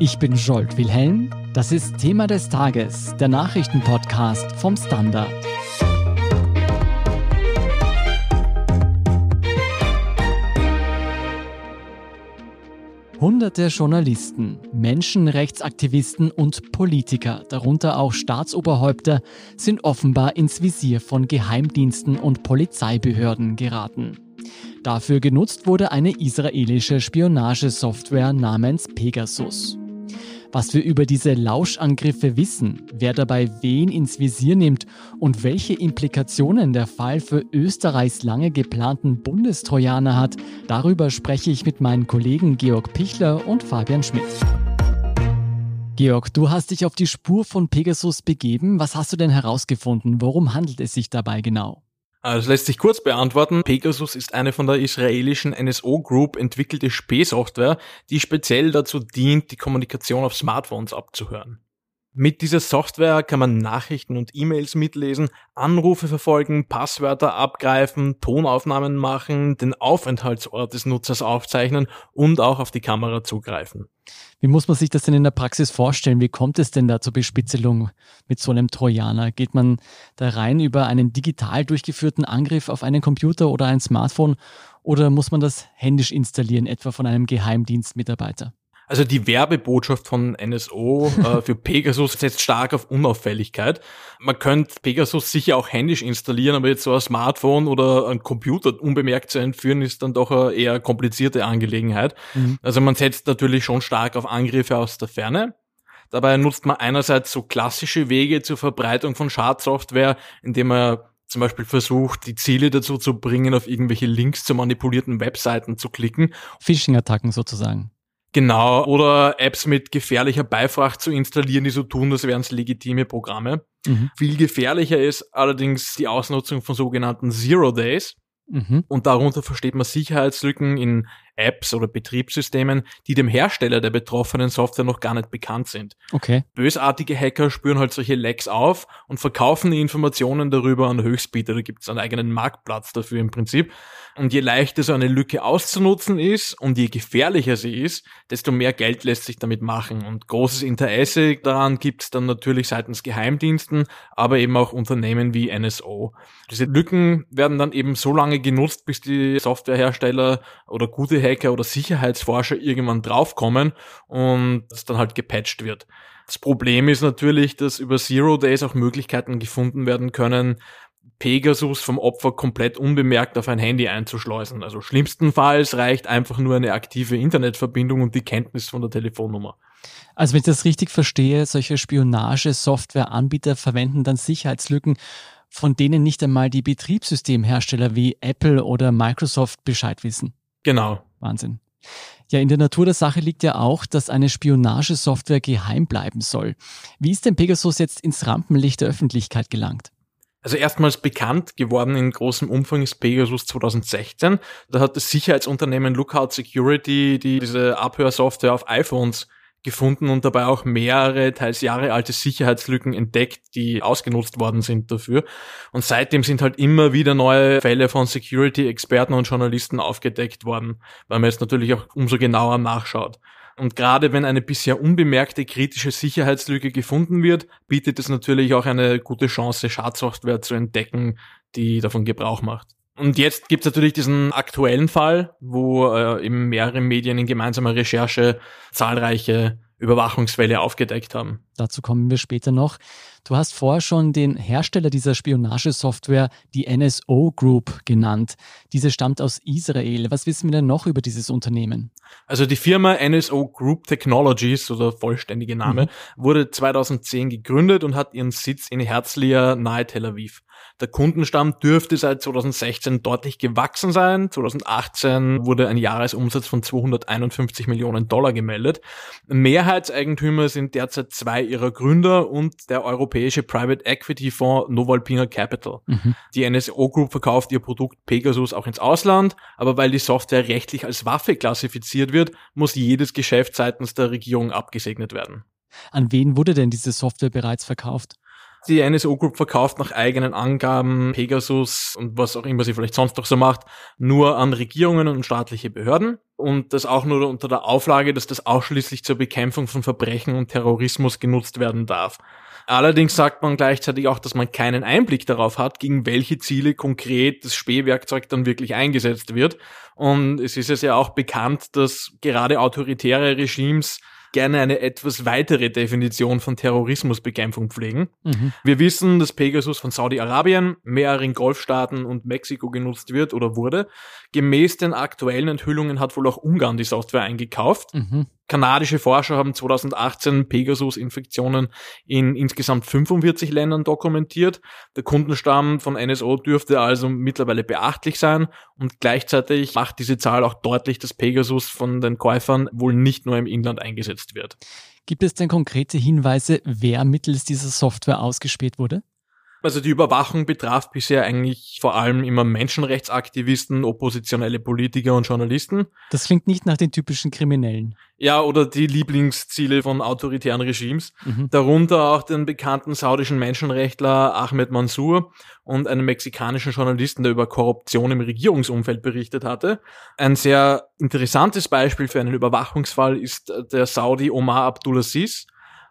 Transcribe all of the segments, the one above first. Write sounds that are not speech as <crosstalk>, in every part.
Ich bin Jolt Wilhelm. Das ist Thema des Tages, der Nachrichtenpodcast vom Standard. Hunderte Journalisten, Menschenrechtsaktivisten und Politiker, darunter auch Staatsoberhäupter, sind offenbar ins Visier von Geheimdiensten und Polizeibehörden geraten. Dafür genutzt wurde eine israelische Spionagesoftware namens Pegasus. Was wir über diese Lauschangriffe wissen, wer dabei wen ins Visier nimmt und welche Implikationen der Fall für Österreichs lange geplanten Bundestrojaner hat, darüber spreche ich mit meinen Kollegen Georg Pichler und Fabian Schmidt. Georg, du hast dich auf die Spur von Pegasus begeben. Was hast du denn herausgefunden? Worum handelt es sich dabei genau? Also lässt sich kurz beantworten. Pegasus ist eine von der israelischen NSO Group entwickelte Spähsoftware, die speziell dazu dient, die Kommunikation auf Smartphones abzuhören. Mit dieser Software kann man Nachrichten und E-Mails mitlesen, Anrufe verfolgen, Passwörter abgreifen, Tonaufnahmen machen, den Aufenthaltsort des Nutzers aufzeichnen und auch auf die Kamera zugreifen. Wie muss man sich das denn in der Praxis vorstellen? Wie kommt es denn da zur Bespitzelung mit so einem Trojaner? Geht man da rein über einen digital durchgeführten Angriff auf einen Computer oder ein Smartphone oder muss man das händisch installieren, etwa von einem Geheimdienstmitarbeiter? Also die Werbebotschaft von NSO äh, <laughs> für Pegasus setzt stark auf Unauffälligkeit. Man könnte Pegasus sicher auch händisch installieren, aber jetzt so ein Smartphone oder ein Computer unbemerkt zu entführen, ist dann doch eine eher komplizierte Angelegenheit. Mhm. Also man setzt natürlich schon stark auf Angriffe aus der Ferne. Dabei nutzt man einerseits so klassische Wege zur Verbreitung von Schadsoftware, indem man zum Beispiel versucht, die Ziele dazu zu bringen, auf irgendwelche Links zu manipulierten Webseiten zu klicken. Phishing-Attacken sozusagen. Genau, oder Apps mit gefährlicher Beifracht zu installieren, die so tun, als wären es legitime Programme. Mhm. Viel gefährlicher ist allerdings die Ausnutzung von sogenannten Zero Days. Mhm. Und darunter versteht man Sicherheitslücken in Apps oder Betriebssystemen, die dem Hersteller der betroffenen Software noch gar nicht bekannt sind. Okay. Bösartige Hacker spüren halt solche Lecks auf und verkaufen die Informationen darüber an Höchstbieter. Da gibt es einen eigenen Marktplatz dafür im Prinzip. Und je leichter so eine Lücke auszunutzen ist und je gefährlicher sie ist, desto mehr Geld lässt sich damit machen. Und großes Interesse daran gibt es dann natürlich seitens Geheimdiensten, aber eben auch Unternehmen wie NSO. Diese Lücken werden dann eben so lange genutzt, bis die Softwarehersteller oder gute Hacker oder Sicherheitsforscher irgendwann draufkommen und es dann halt gepatcht wird. Das Problem ist natürlich, dass über Zero Days auch Möglichkeiten gefunden werden können, Pegasus vom Opfer komplett unbemerkt auf ein Handy einzuschleusen. Also schlimmstenfalls reicht einfach nur eine aktive Internetverbindung und die Kenntnis von der Telefonnummer. Also wenn ich das richtig verstehe, solche Spionage-Software-Anbieter verwenden dann Sicherheitslücken, von denen nicht einmal die Betriebssystemhersteller wie Apple oder Microsoft Bescheid wissen. Genau. Wahnsinn. Ja, in der Natur der Sache liegt ja auch, dass eine Spionagesoftware geheim bleiben soll. Wie ist denn Pegasus jetzt ins Rampenlicht der Öffentlichkeit gelangt? Also erstmals bekannt geworden in großem Umfang ist Pegasus 2016. Da hat das Sicherheitsunternehmen Lookout Security die diese Abhörsoftware auf iPhones gefunden und dabei auch mehrere, teils Jahre alte Sicherheitslücken entdeckt, die ausgenutzt worden sind dafür. Und seitdem sind halt immer wieder neue Fälle von Security-Experten und Journalisten aufgedeckt worden, weil man jetzt natürlich auch umso genauer nachschaut. Und gerade wenn eine bisher unbemerkte kritische Sicherheitslücke gefunden wird, bietet es natürlich auch eine gute Chance, Schadsoftware zu entdecken, die davon Gebrauch macht. Und jetzt gibt's natürlich diesen aktuellen Fall, wo äh, eben mehrere Medien in gemeinsamer Recherche zahlreiche Überwachungsfälle aufgedeckt haben. Dazu kommen wir später noch. Du hast vorher schon den Hersteller dieser Spionagesoftware, die NSO Group, genannt. Diese stammt aus Israel. Was wissen wir denn noch über dieses Unternehmen? Also die Firma NSO Group Technologies, oder vollständige Name, mhm. wurde 2010 gegründet und hat ihren Sitz in Herzliya nahe Tel Aviv. Der Kundenstamm dürfte seit 2016 deutlich gewachsen sein. 2018 wurde ein Jahresumsatz von 251 Millionen Dollar gemeldet. Mehrheitseigentümer sind derzeit zwei ihrer Gründer und der europäische Private Equity Fonds Novalpina Capital. Mhm. Die NSO Group verkauft ihr Produkt Pegasus auch ins Ausland, aber weil die Software rechtlich als Waffe klassifiziert wird, muss jedes Geschäft seitens der Regierung abgesegnet werden. An wen wurde denn diese Software bereits verkauft? Die NSO Group verkauft nach eigenen Angaben Pegasus und was auch immer sie vielleicht sonst noch so macht, nur an Regierungen und staatliche Behörden und das auch nur unter der Auflage, dass das ausschließlich zur Bekämpfung von Verbrechen und Terrorismus genutzt werden darf. Allerdings sagt man gleichzeitig auch, dass man keinen Einblick darauf hat, gegen welche Ziele konkret das Spähwerkzeug dann wirklich eingesetzt wird. Und es ist es ja auch bekannt, dass gerade autoritäre Regimes gerne eine etwas weitere Definition von Terrorismusbekämpfung pflegen. Mhm. Wir wissen, dass Pegasus von Saudi-Arabien, mehreren Golfstaaten und Mexiko genutzt wird oder wurde. Gemäß den aktuellen Enthüllungen hat wohl auch Ungarn die Software eingekauft. Mhm. Kanadische Forscher haben 2018 Pegasus-Infektionen in insgesamt 45 Ländern dokumentiert. Der Kundenstamm von NSO dürfte also mittlerweile beachtlich sein und gleichzeitig macht diese Zahl auch deutlich, dass Pegasus von den Käufern wohl nicht nur im Inland eingesetzt wird. Gibt es denn konkrete Hinweise, wer mittels dieser Software ausgespäht wurde? Also die Überwachung betraf bisher eigentlich vor allem immer Menschenrechtsaktivisten, oppositionelle Politiker und Journalisten. Das klingt nicht nach den typischen Kriminellen. Ja, oder die Lieblingsziele von autoritären Regimes. Mhm. Darunter auch den bekannten saudischen Menschenrechtler Ahmed Mansour und einen mexikanischen Journalisten, der über Korruption im Regierungsumfeld berichtet hatte. Ein sehr interessantes Beispiel für einen Überwachungsfall ist der Saudi Omar Abdulaziz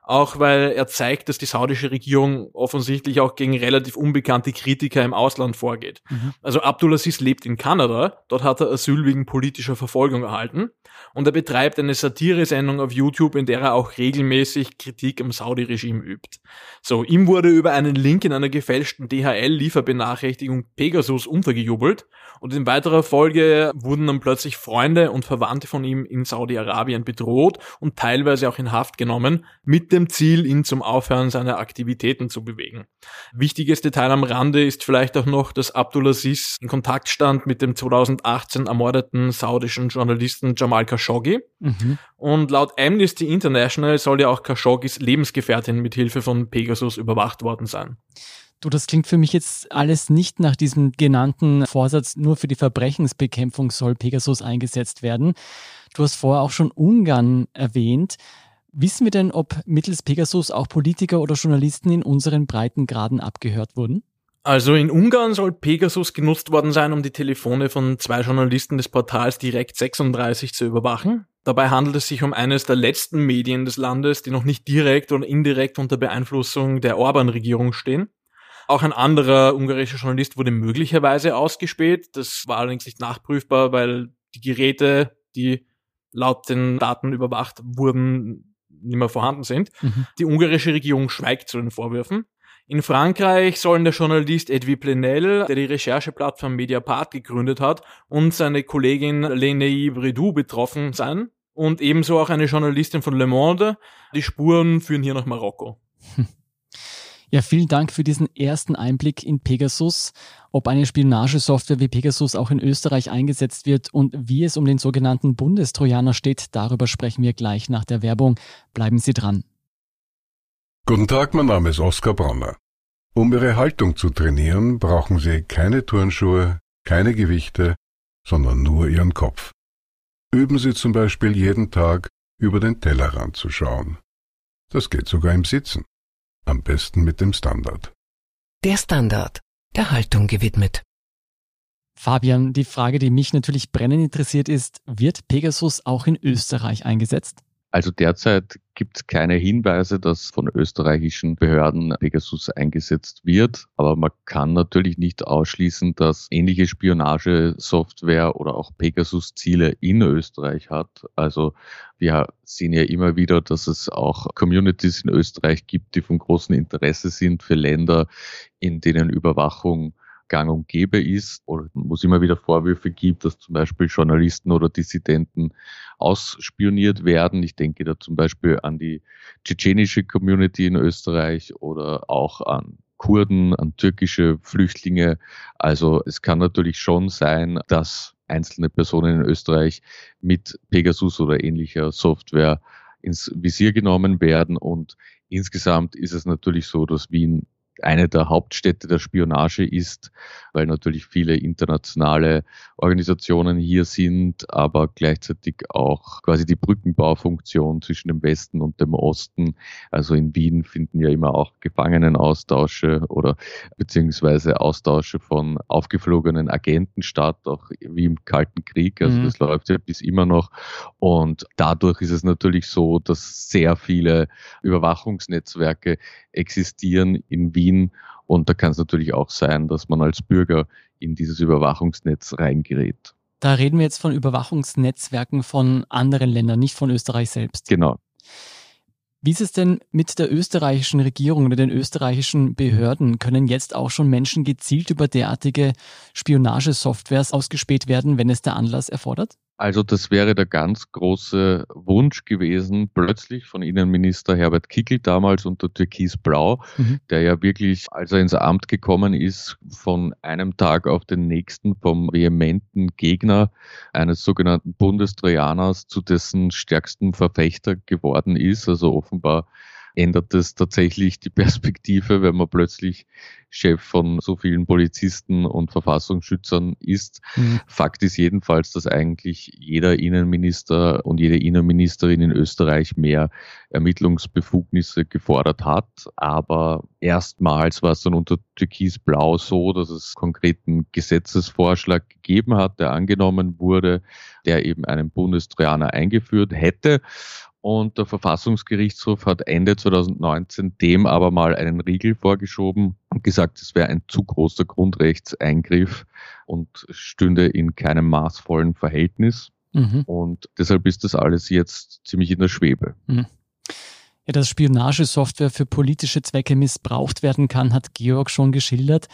auch weil er zeigt, dass die saudische Regierung offensichtlich auch gegen relativ unbekannte Kritiker im Ausland vorgeht. Mhm. Also Abdulaziz lebt in Kanada, dort hat er Asyl wegen politischer Verfolgung erhalten und er betreibt eine Satire-Sendung auf YouTube, in der er auch regelmäßig Kritik am Saudi-Regime übt. So, ihm wurde über einen Link in einer gefälschten DHL-Lieferbenachrichtigung Pegasus untergejubelt und in weiterer Folge wurden dann plötzlich Freunde und Verwandte von ihm in Saudi-Arabien bedroht und teilweise auch in Haft genommen, mit dem Ziel, ihn zum Aufhören seiner Aktivitäten zu bewegen. Wichtiges Detail am Rande ist vielleicht auch noch, dass Abdulaziz in Kontakt stand mit dem 2018 ermordeten saudischen Journalisten Jamal Khashoggi. Mhm. Und laut Amnesty International soll ja auch Khashoggis Lebensgefährtin mit Hilfe von Pegasus überwacht worden sein. Du, das klingt für mich jetzt alles nicht nach diesem genannten Vorsatz, nur für die Verbrechensbekämpfung soll Pegasus eingesetzt werden. Du hast vorher auch schon Ungarn erwähnt. Wissen wir denn, ob mittels Pegasus auch Politiker oder Journalisten in unseren Breitengraden abgehört wurden? Also in Ungarn soll Pegasus genutzt worden sein, um die Telefone von zwei Journalisten des Portals Direkt 36 zu überwachen. Dabei handelt es sich um eines der letzten Medien des Landes, die noch nicht direkt oder indirekt unter Beeinflussung der Orban-Regierung stehen. Auch ein anderer ungarischer Journalist wurde möglicherweise ausgespäht. Das war allerdings nicht nachprüfbar, weil die Geräte, die laut den Daten überwacht wurden, nicht mehr vorhanden sind. Mhm. Die ungarische Regierung schweigt zu den Vorwürfen. In Frankreich sollen der Journalist Edwy Plenel, der die Rechercheplattform Mediapart gegründet hat, und seine Kollegin Lenei Bredou betroffen sein. Und ebenso auch eine Journalistin von Le Monde. Die Spuren führen hier nach Marokko. <laughs> Ja, vielen Dank für diesen ersten Einblick in Pegasus, ob eine Spionagesoftware wie Pegasus auch in Österreich eingesetzt wird und wie es um den sogenannten Bundestrojaner steht. Darüber sprechen wir gleich nach der Werbung. Bleiben Sie dran. Guten Tag, mein Name ist Oskar Bronner. Um Ihre Haltung zu trainieren, brauchen Sie keine Turnschuhe, keine Gewichte, sondern nur Ihren Kopf. Üben Sie zum Beispiel jeden Tag über den Tellerrand zu schauen. Das geht sogar im Sitzen. Am besten mit dem Standard. Der Standard, der Haltung gewidmet. Fabian, die Frage, die mich natürlich brennend interessiert, ist, wird Pegasus auch in Österreich eingesetzt? Also derzeit gibt es keine Hinweise, dass von österreichischen Behörden Pegasus eingesetzt wird. Aber man kann natürlich nicht ausschließen, dass ähnliche Spionagesoftware oder auch Pegasus-Ziele in Österreich hat. Also wir sehen ja immer wieder, dass es auch Communities in Österreich gibt, die von großem Interesse sind für Länder, in denen Überwachung gang und gäbe ist oder wo es immer wieder Vorwürfe gibt, dass zum Beispiel Journalisten oder Dissidenten ausspioniert werden. Ich denke da zum Beispiel an die tschetschenische Community in Österreich oder auch an Kurden, an türkische Flüchtlinge. Also es kann natürlich schon sein, dass einzelne Personen in Österreich mit Pegasus oder ähnlicher Software ins Visier genommen werden. Und insgesamt ist es natürlich so, dass Wien eine der Hauptstädte der Spionage ist, weil natürlich viele internationale Organisationen hier sind, aber gleichzeitig auch quasi die Brückenbaufunktion zwischen dem Westen und dem Osten. Also in Wien finden ja immer auch Gefangenenaustausche oder beziehungsweise Austausche von aufgeflogenen Agenten statt, auch wie im Kalten Krieg. Also mhm. das läuft ja bis immer noch. Und dadurch ist es natürlich so, dass sehr viele Überwachungsnetzwerke existieren in Wien. Und da kann es natürlich auch sein, dass man als Bürger in dieses Überwachungsnetz reingerät. Da reden wir jetzt von Überwachungsnetzwerken von anderen Ländern, nicht von Österreich selbst. Genau. Wie ist es denn mit der österreichischen Regierung oder den österreichischen Behörden? Können jetzt auch schon Menschen gezielt über derartige Spionagesoftwares ausgespäht werden, wenn es der Anlass erfordert? Also das wäre der ganz große Wunsch gewesen, plötzlich von Innenminister Herbert Kickel damals unter Türkis Blau, mhm. der ja wirklich, als er ins Amt gekommen ist, von einem Tag auf den nächsten vom vehementen Gegner eines sogenannten Bundestrojaners zu dessen stärksten Verfechter geworden ist. Also offenbar ändert es tatsächlich die Perspektive, wenn man plötzlich Chef von so vielen Polizisten und Verfassungsschützern ist. Mhm. Fakt ist jedenfalls, dass eigentlich jeder Innenminister und jede Innenministerin in Österreich mehr Ermittlungsbefugnisse gefordert hat. Aber erstmals war es dann unter Türkis Blau so, dass es konkreten Gesetzesvorschlag gegeben hat, der angenommen wurde, der eben einen Bundestrojaner eingeführt hätte. Und der Verfassungsgerichtshof hat Ende 2019 dem aber mal einen Riegel vorgeschoben und gesagt, es wäre ein zu großer Grundrechtseingriff und stünde in keinem maßvollen Verhältnis. Mhm. Und deshalb ist das alles jetzt ziemlich in der Schwebe. Mhm. Ja, dass Spionagesoftware für politische Zwecke missbraucht werden kann, hat Georg schon geschildert.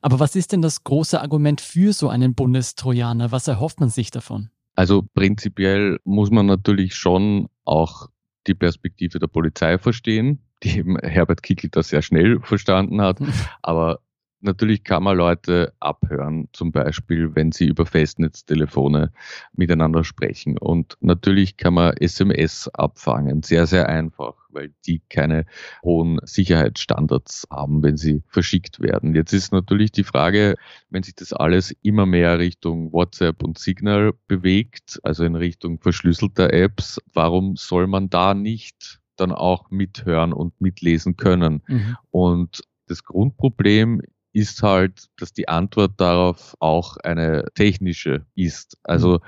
Aber was ist denn das große Argument für so einen Bundestrojaner? Was erhofft man sich davon? Also prinzipiell muss man natürlich schon auch die Perspektive der Polizei verstehen, die eben Herbert Kickl da sehr schnell verstanden hat. <laughs> Aber Natürlich kann man Leute abhören, zum Beispiel, wenn sie über Festnetztelefone miteinander sprechen. Und natürlich kann man SMS abfangen, sehr, sehr einfach, weil die keine hohen Sicherheitsstandards haben, wenn sie verschickt werden. Jetzt ist natürlich die Frage, wenn sich das alles immer mehr Richtung WhatsApp und Signal bewegt, also in Richtung verschlüsselter Apps, warum soll man da nicht dann auch mithören und mitlesen können? Mhm. Und das Grundproblem ist halt, dass die Antwort darauf auch eine technische ist. Also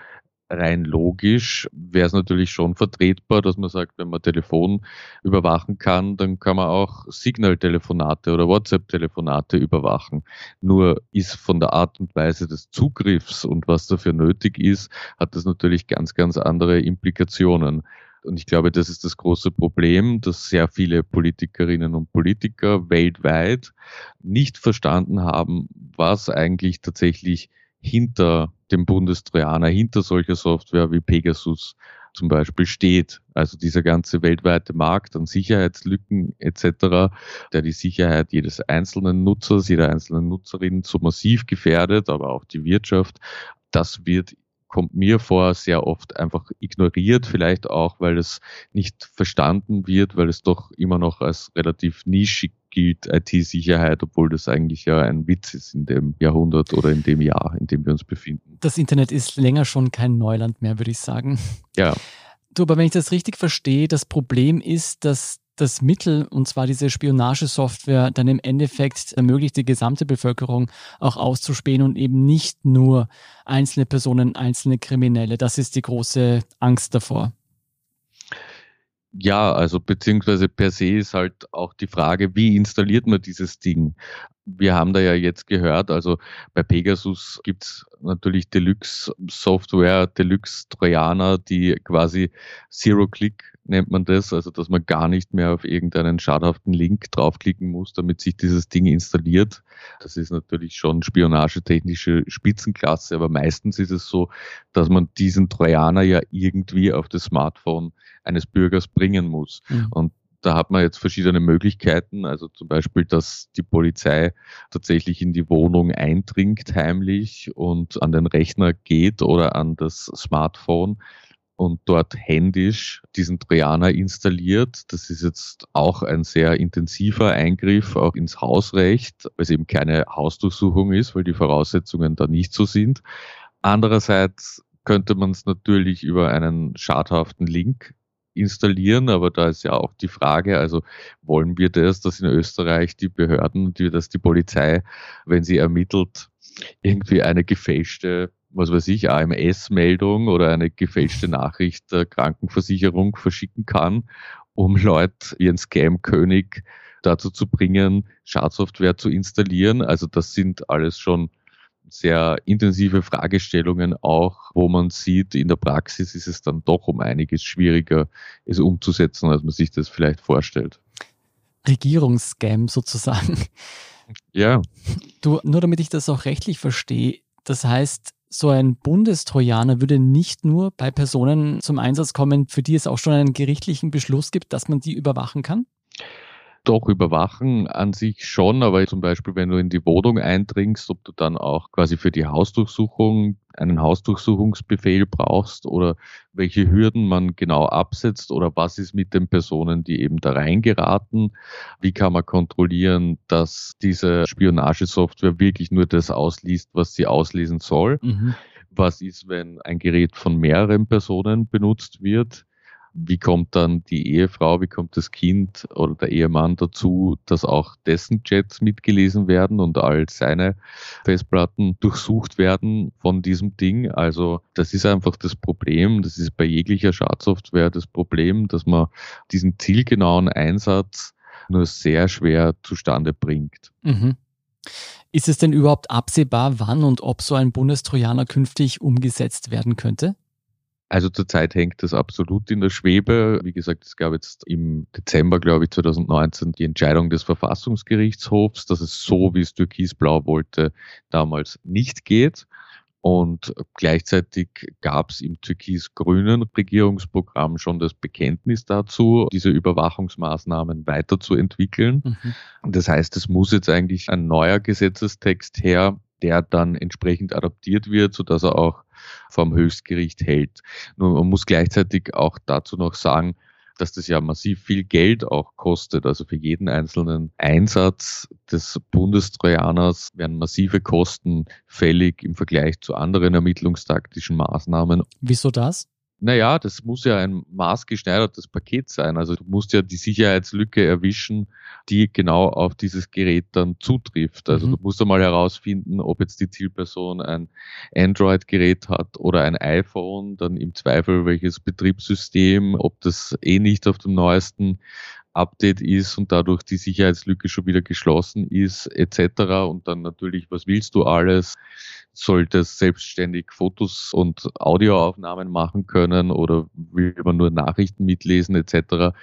rein logisch wäre es natürlich schon vertretbar, dass man sagt, wenn man Telefon überwachen kann, dann kann man auch Signal-Telefonate oder WhatsApp-Telefonate überwachen. Nur ist von der Art und Weise des Zugriffs und was dafür nötig ist, hat das natürlich ganz, ganz andere Implikationen. Und ich glaube, das ist das große Problem, dass sehr viele Politikerinnen und Politiker weltweit nicht verstanden haben, was eigentlich tatsächlich hinter dem Bundestrojaner, hinter solcher Software wie Pegasus zum Beispiel steht. Also dieser ganze weltweite Markt an Sicherheitslücken etc., der die Sicherheit jedes einzelnen Nutzers, jeder einzelnen Nutzerin so massiv gefährdet, aber auch die Wirtschaft, das wird kommt mir vor, sehr oft einfach ignoriert, vielleicht auch, weil es nicht verstanden wird, weil es doch immer noch als relativ nischig gilt, IT-Sicherheit, obwohl das eigentlich ja ein Witz ist in dem Jahrhundert oder in dem Jahr, in dem wir uns befinden. Das Internet ist länger schon kein Neuland mehr, würde ich sagen. Ja. Du, aber wenn ich das richtig verstehe, das Problem ist, dass das Mittel, und zwar diese Spionagesoftware, dann im Endeffekt ermöglicht, die gesamte Bevölkerung auch auszuspähen und eben nicht nur einzelne Personen, einzelne Kriminelle. Das ist die große Angst davor. Ja, also beziehungsweise per se ist halt auch die Frage, wie installiert man dieses Ding? Wir haben da ja jetzt gehört, also bei Pegasus gibt's natürlich Deluxe-Software, Deluxe-Trojaner, die quasi Zero-Click nennt man das, also dass man gar nicht mehr auf irgendeinen schadhaften Link draufklicken muss, damit sich dieses Ding installiert. Das ist natürlich schon spionagetechnische Spitzenklasse, aber meistens ist es so, dass man diesen Trojaner ja irgendwie auf das Smartphone eines Bürgers bringen muss. Mhm. Und da hat man jetzt verschiedene Möglichkeiten, also zum Beispiel, dass die Polizei tatsächlich in die Wohnung eindringt heimlich und an den Rechner geht oder an das Smartphone und dort händisch diesen Trojaner installiert. Das ist jetzt auch ein sehr intensiver Eingriff auch ins Hausrecht, weil es eben keine Hausdurchsuchung ist, weil die Voraussetzungen da nicht so sind. Andererseits könnte man es natürlich über einen schadhaften Link installieren, aber da ist ja auch die Frage, also wollen wir das, dass in Österreich die Behörden, die, dass die Polizei, wenn sie ermittelt, irgendwie eine gefälschte, was weiß ich, AMS-Meldung oder eine gefälschte Nachricht der Krankenversicherung verschicken kann, um Leute ihren Scam-König dazu zu bringen, Schadsoftware zu installieren. Also das sind alles schon sehr intensive Fragestellungen auch, wo man sieht, in der Praxis ist es dann doch um einiges schwieriger, es umzusetzen, als man sich das vielleicht vorstellt. Regierungsscam sozusagen. Ja. Du, nur damit ich das auch rechtlich verstehe, das heißt, so ein Bundestrojaner würde nicht nur bei Personen zum Einsatz kommen, für die es auch schon einen gerichtlichen Beschluss gibt, dass man die überwachen kann? Doch überwachen an sich schon, aber zum Beispiel, wenn du in die Wohnung eindringst, ob du dann auch quasi für die Hausdurchsuchung einen Hausdurchsuchungsbefehl brauchst oder welche Hürden man genau absetzt oder was ist mit den Personen, die eben da reingeraten. Wie kann man kontrollieren, dass diese Spionagesoftware wirklich nur das ausliest, was sie auslesen soll? Mhm. Was ist, wenn ein Gerät von mehreren Personen benutzt wird? Wie kommt dann die Ehefrau, wie kommt das Kind oder der Ehemann dazu, dass auch dessen Chats mitgelesen werden und all seine Festplatten durchsucht werden von diesem Ding. Also das ist einfach das Problem, das ist bei jeglicher Schadsoftware das Problem, dass man diesen zielgenauen Einsatz nur sehr schwer zustande bringt. Mhm. Ist es denn überhaupt absehbar, wann und ob so ein Bundestrojaner künftig umgesetzt werden könnte? Also zurzeit hängt das absolut in der Schwebe. Wie gesagt, es gab jetzt im Dezember, glaube ich, 2019 die Entscheidung des Verfassungsgerichtshofs, dass es so, wie es Türkisblau wollte, damals nicht geht. Und gleichzeitig gab es im türkis-grünen Regierungsprogramm schon das Bekenntnis dazu, diese Überwachungsmaßnahmen weiterzuentwickeln. Mhm. Das heißt, es muss jetzt eigentlich ein neuer Gesetzestext her, der dann entsprechend adaptiert wird, sodass er auch vom Höchstgericht hält. Nur man muss gleichzeitig auch dazu noch sagen, dass das ja massiv viel Geld auch kostet. Also für jeden einzelnen Einsatz des Bundestrojaners werden massive Kosten fällig im Vergleich zu anderen ermittlungstaktischen Maßnahmen. Wieso das? Naja, das muss ja ein maßgeschneidertes Paket sein. Also du musst ja die Sicherheitslücke erwischen, die genau auf dieses Gerät dann zutrifft. Also mhm. du musst einmal herausfinden, ob jetzt die Zielperson ein Android-Gerät hat oder ein iPhone, dann im Zweifel welches Betriebssystem, ob das eh nicht auf dem neuesten Update ist und dadurch die Sicherheitslücke schon wieder geschlossen ist, etc. Und dann natürlich, was willst du alles? Solltest selbstständig Fotos und Audioaufnahmen machen können oder will man nur Nachrichten mitlesen, etc.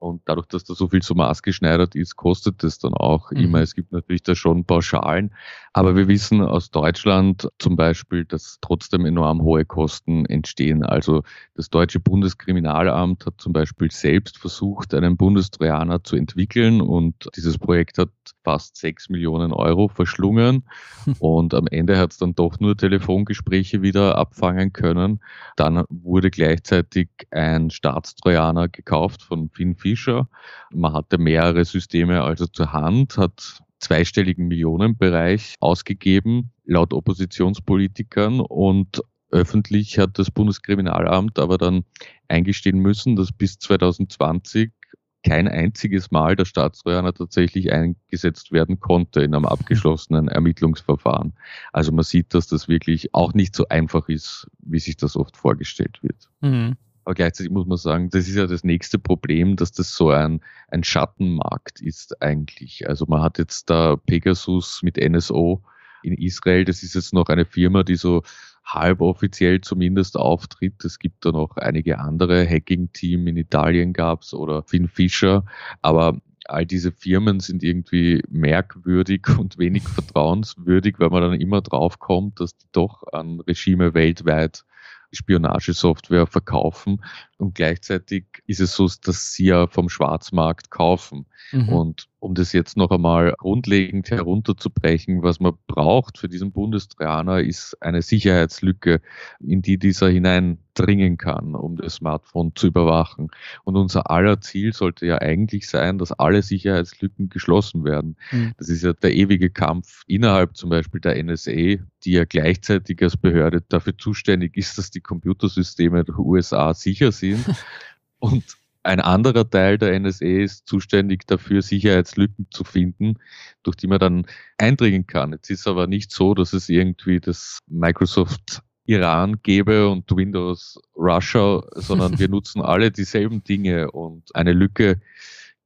Und dadurch, dass da so viel so maßgeschneidert ist, kostet es dann auch mhm. immer. Es gibt natürlich da schon Pauschalen. Aber wir wissen aus Deutschland zum Beispiel, dass trotzdem enorm hohe Kosten entstehen. Also das deutsche Bundeskriminalamt hat zum Beispiel selbst versucht, einen Bundestrojaner zu entwickeln und dieses Projekt hat fast sechs Millionen Euro verschlungen. <laughs> Und am Ende hat es dann doch nur Telefongespräche wieder abfangen können. Dann wurde gleichzeitig ein Staatstrojaner gekauft von Finn Fischer. Man hatte mehrere Systeme also zur Hand, hat zweistelligen Millionenbereich ausgegeben, laut Oppositionspolitikern und öffentlich hat das Bundeskriminalamt aber dann eingestehen müssen, dass bis 2020 kein einziges Mal der Staatstrojaner tatsächlich eingesetzt werden konnte in einem abgeschlossenen Ermittlungsverfahren. Also man sieht, dass das wirklich auch nicht so einfach ist, wie sich das oft vorgestellt wird. Mhm. Aber gleichzeitig muss man sagen, das ist ja das nächste Problem, dass das so ein, ein Schattenmarkt ist eigentlich. Also man hat jetzt da Pegasus mit NSO in Israel. Das ist jetzt noch eine Firma, die so halboffiziell zumindest auftritt. Es gibt da noch einige andere Hacking-Team in Italien gab's oder Finn Fischer. Aber all diese Firmen sind irgendwie merkwürdig <laughs> und wenig vertrauenswürdig, weil man dann immer draufkommt, dass die doch an Regime weltweit Spionagesoftware verkaufen und gleichzeitig ist es so, dass sie ja vom Schwarzmarkt kaufen. Mhm. Und um das jetzt noch einmal grundlegend herunterzubrechen, was man braucht für diesen Bundestrojaner, ist eine Sicherheitslücke, in die dieser hineindringen kann, um das Smartphone zu überwachen. Und unser aller Ziel sollte ja eigentlich sein, dass alle Sicherheitslücken geschlossen werden. Mhm. Das ist ja der ewige Kampf innerhalb zum Beispiel der NSA, die ja gleichzeitig als Behörde dafür zuständig ist, dass die Computersysteme der USA sicher sind. Und ein anderer Teil der NSA ist zuständig dafür, Sicherheitslücken zu finden, durch die man dann eindringen kann. Jetzt ist aber nicht so, dass es irgendwie das Microsoft Iran gäbe und Windows Russia, sondern <laughs> wir nutzen alle dieselben Dinge und eine Lücke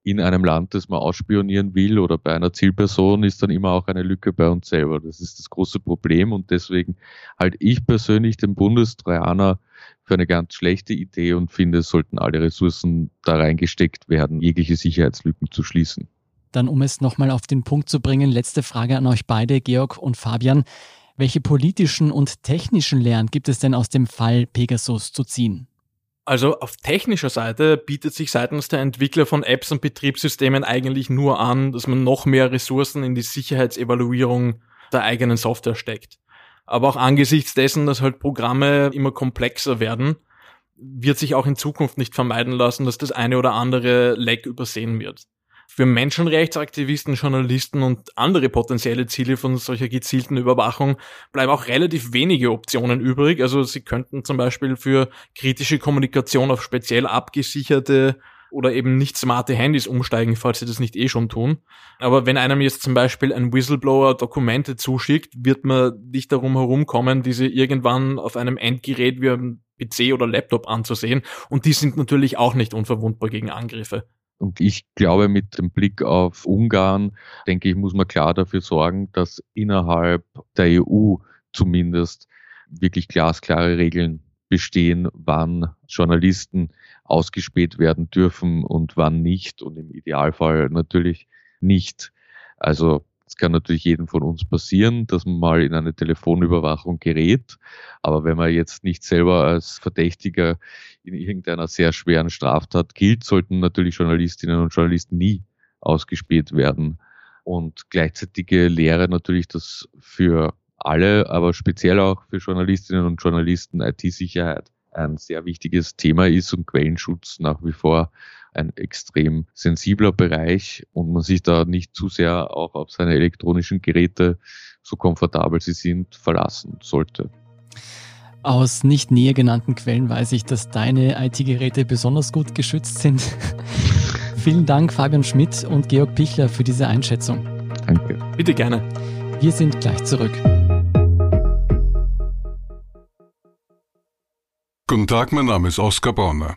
in einem Land, das man ausspionieren will oder bei einer Zielperson ist dann immer auch eine Lücke bei uns selber. Das ist das große Problem und deswegen halte ich persönlich den Bundestrojaner für eine ganz schlechte Idee und finde, es sollten alle Ressourcen da reingesteckt werden, jegliche Sicherheitslücken zu schließen. Dann, um es nochmal auf den Punkt zu bringen, letzte Frage an euch beide, Georg und Fabian. Welche politischen und technischen Lehren gibt es denn aus dem Fall Pegasus zu ziehen? Also auf technischer Seite bietet sich seitens der Entwickler von Apps und Betriebssystemen eigentlich nur an, dass man noch mehr Ressourcen in die Sicherheitsevaluierung der eigenen Software steckt. Aber auch angesichts dessen, dass halt Programme immer komplexer werden, wird sich auch in Zukunft nicht vermeiden lassen, dass das eine oder andere Leck übersehen wird. Für Menschenrechtsaktivisten, Journalisten und andere potenzielle Ziele von solcher gezielten Überwachung bleiben auch relativ wenige Optionen übrig. Also sie könnten zum Beispiel für kritische Kommunikation auf speziell abgesicherte oder eben nicht smarte Handys umsteigen, falls sie das nicht eh schon tun. Aber wenn einem jetzt zum Beispiel ein Whistleblower Dokumente zuschickt, wird man nicht darum herumkommen, diese irgendwann auf einem Endgerät wie einem PC oder Laptop anzusehen. Und die sind natürlich auch nicht unverwundbar gegen Angriffe. Und ich glaube, mit dem Blick auf Ungarn, denke ich, muss man klar dafür sorgen, dass innerhalb der EU zumindest wirklich glasklare Regeln bestehen, wann Journalisten ausgespäht werden dürfen und wann nicht und im Idealfall natürlich nicht. Also es kann natürlich jedem von uns passieren, dass man mal in eine Telefonüberwachung gerät. Aber wenn man jetzt nicht selber als Verdächtiger in irgendeiner sehr schweren Straftat gilt, sollten natürlich Journalistinnen und Journalisten nie ausgespäht werden. Und gleichzeitige Lehre natürlich, dass für alle, aber speziell auch für Journalistinnen und Journalisten IT-Sicherheit ein sehr wichtiges Thema ist und Quellenschutz nach wie vor ein extrem sensibler Bereich und man sich da nicht zu sehr auch auf seine elektronischen Geräte, so komfortabel sie sind, verlassen sollte. Aus nicht näher genannten Quellen weiß ich, dass deine IT-Geräte besonders gut geschützt sind. <laughs> Vielen Dank, Fabian Schmidt und Georg Pichler, für diese Einschätzung. Danke. Bitte gerne. Wir sind gleich zurück. Guten Tag, mein Name ist Oskar Bronner.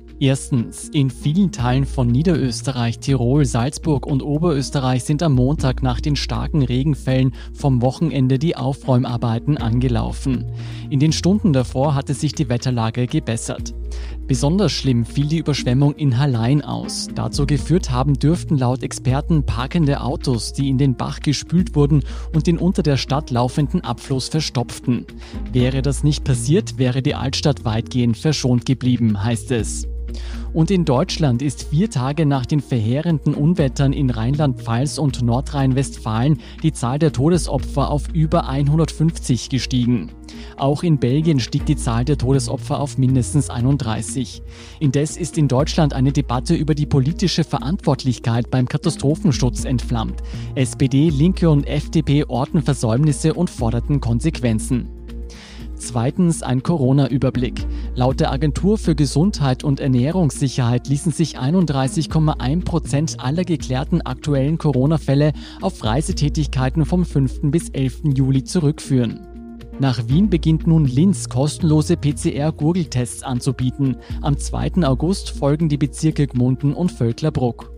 Erstens, in vielen Teilen von Niederösterreich, Tirol, Salzburg und Oberösterreich sind am Montag nach den starken Regenfällen vom Wochenende die Aufräumarbeiten angelaufen. In den Stunden davor hatte sich die Wetterlage gebessert. Besonders schlimm fiel die Überschwemmung in Hallein aus. Dazu geführt haben dürften laut Experten parkende Autos, die in den Bach gespült wurden und den unter der Stadt laufenden Abfluss verstopften. Wäre das nicht passiert, wäre die Altstadt weitgehend verschont geblieben, heißt es. Und in Deutschland ist vier Tage nach den verheerenden Unwettern in Rheinland-Pfalz und Nordrhein-Westfalen die Zahl der Todesopfer auf über 150 gestiegen. Auch in Belgien stieg die Zahl der Todesopfer auf mindestens 31. Indes ist in Deutschland eine Debatte über die politische Verantwortlichkeit beim Katastrophenschutz entflammt. SPD, Linke und FDP orten Versäumnisse und forderten Konsequenzen. Zweitens ein Corona-Überblick. Laut der Agentur für Gesundheit und Ernährungssicherheit ließen sich 31,1 Prozent aller geklärten aktuellen Corona-Fälle auf Reisetätigkeiten vom 5. bis 11. Juli zurückführen. Nach Wien beginnt nun Linz kostenlose PCR-Gurgeltests anzubieten. Am 2. August folgen die Bezirke Gmunden und Völklerbruck.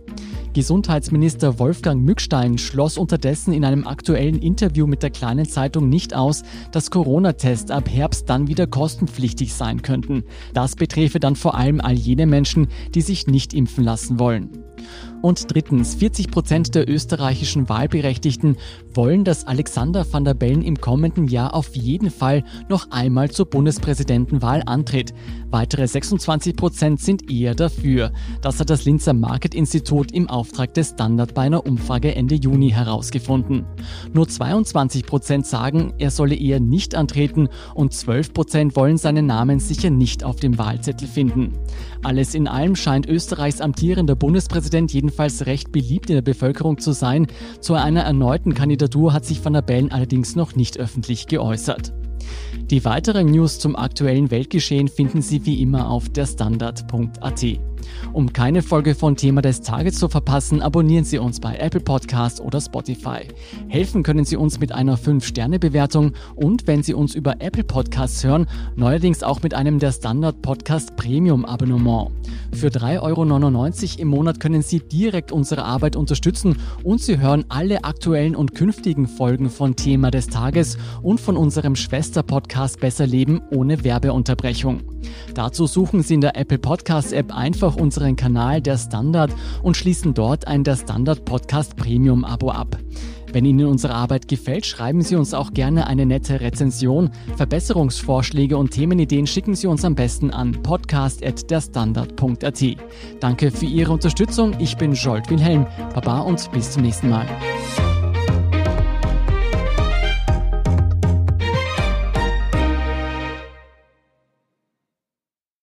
Gesundheitsminister Wolfgang Mückstein schloss unterdessen in einem aktuellen Interview mit der kleinen Zeitung nicht aus, dass Corona-Tests ab Herbst dann wieder kostenpflichtig sein könnten. Das betreffe dann vor allem all jene Menschen, die sich nicht impfen lassen wollen. Und drittens, 40 Prozent der österreichischen Wahlberechtigten wollen, dass Alexander van der Bellen im kommenden Jahr auf jeden Fall noch einmal zur Bundespräsidentenwahl antritt. Weitere 26 Prozent sind eher dafür. Das hat das Linzer Market Institut im Auftrag des Standard bei einer Umfrage Ende Juni herausgefunden. Nur 22 Prozent sagen, er solle eher nicht antreten und 12 Prozent wollen seinen Namen sicher nicht auf dem Wahlzettel finden. Alles in allem scheint Österreichs amtierender Bundespräsident jedenfalls jedenfalls recht beliebt in der Bevölkerung zu sein. Zu einer erneuten Kandidatur hat sich Van der Bellen allerdings noch nicht öffentlich geäußert. Die weiteren News zum aktuellen Weltgeschehen finden Sie wie immer auf der Standard.at. Um keine Folge von Thema des Tages zu verpassen, abonnieren Sie uns bei Apple Podcast oder Spotify. Helfen können Sie uns mit einer 5-Sterne-Bewertung und wenn Sie uns über Apple Podcasts hören, neuerdings auch mit einem der Standard Podcast Premium Abonnement. Für 3,99 Euro im Monat können Sie direkt unsere Arbeit unterstützen und Sie hören alle aktuellen und künftigen Folgen von Thema des Tages und von unserem Schwester-Podcast Besser Leben ohne Werbeunterbrechung. Dazu suchen Sie in der Apple Podcast App einfach unseren Kanal Der Standard und schließen dort ein Der Standard Podcast Premium Abo ab. Wenn Ihnen unsere Arbeit gefällt, schreiben Sie uns auch gerne eine nette Rezension. Verbesserungsvorschläge und Themenideen schicken Sie uns am besten an podcast.derstandard.at. Danke für Ihre Unterstützung. Ich bin Jolt Wilhelm. Baba und bis zum nächsten Mal.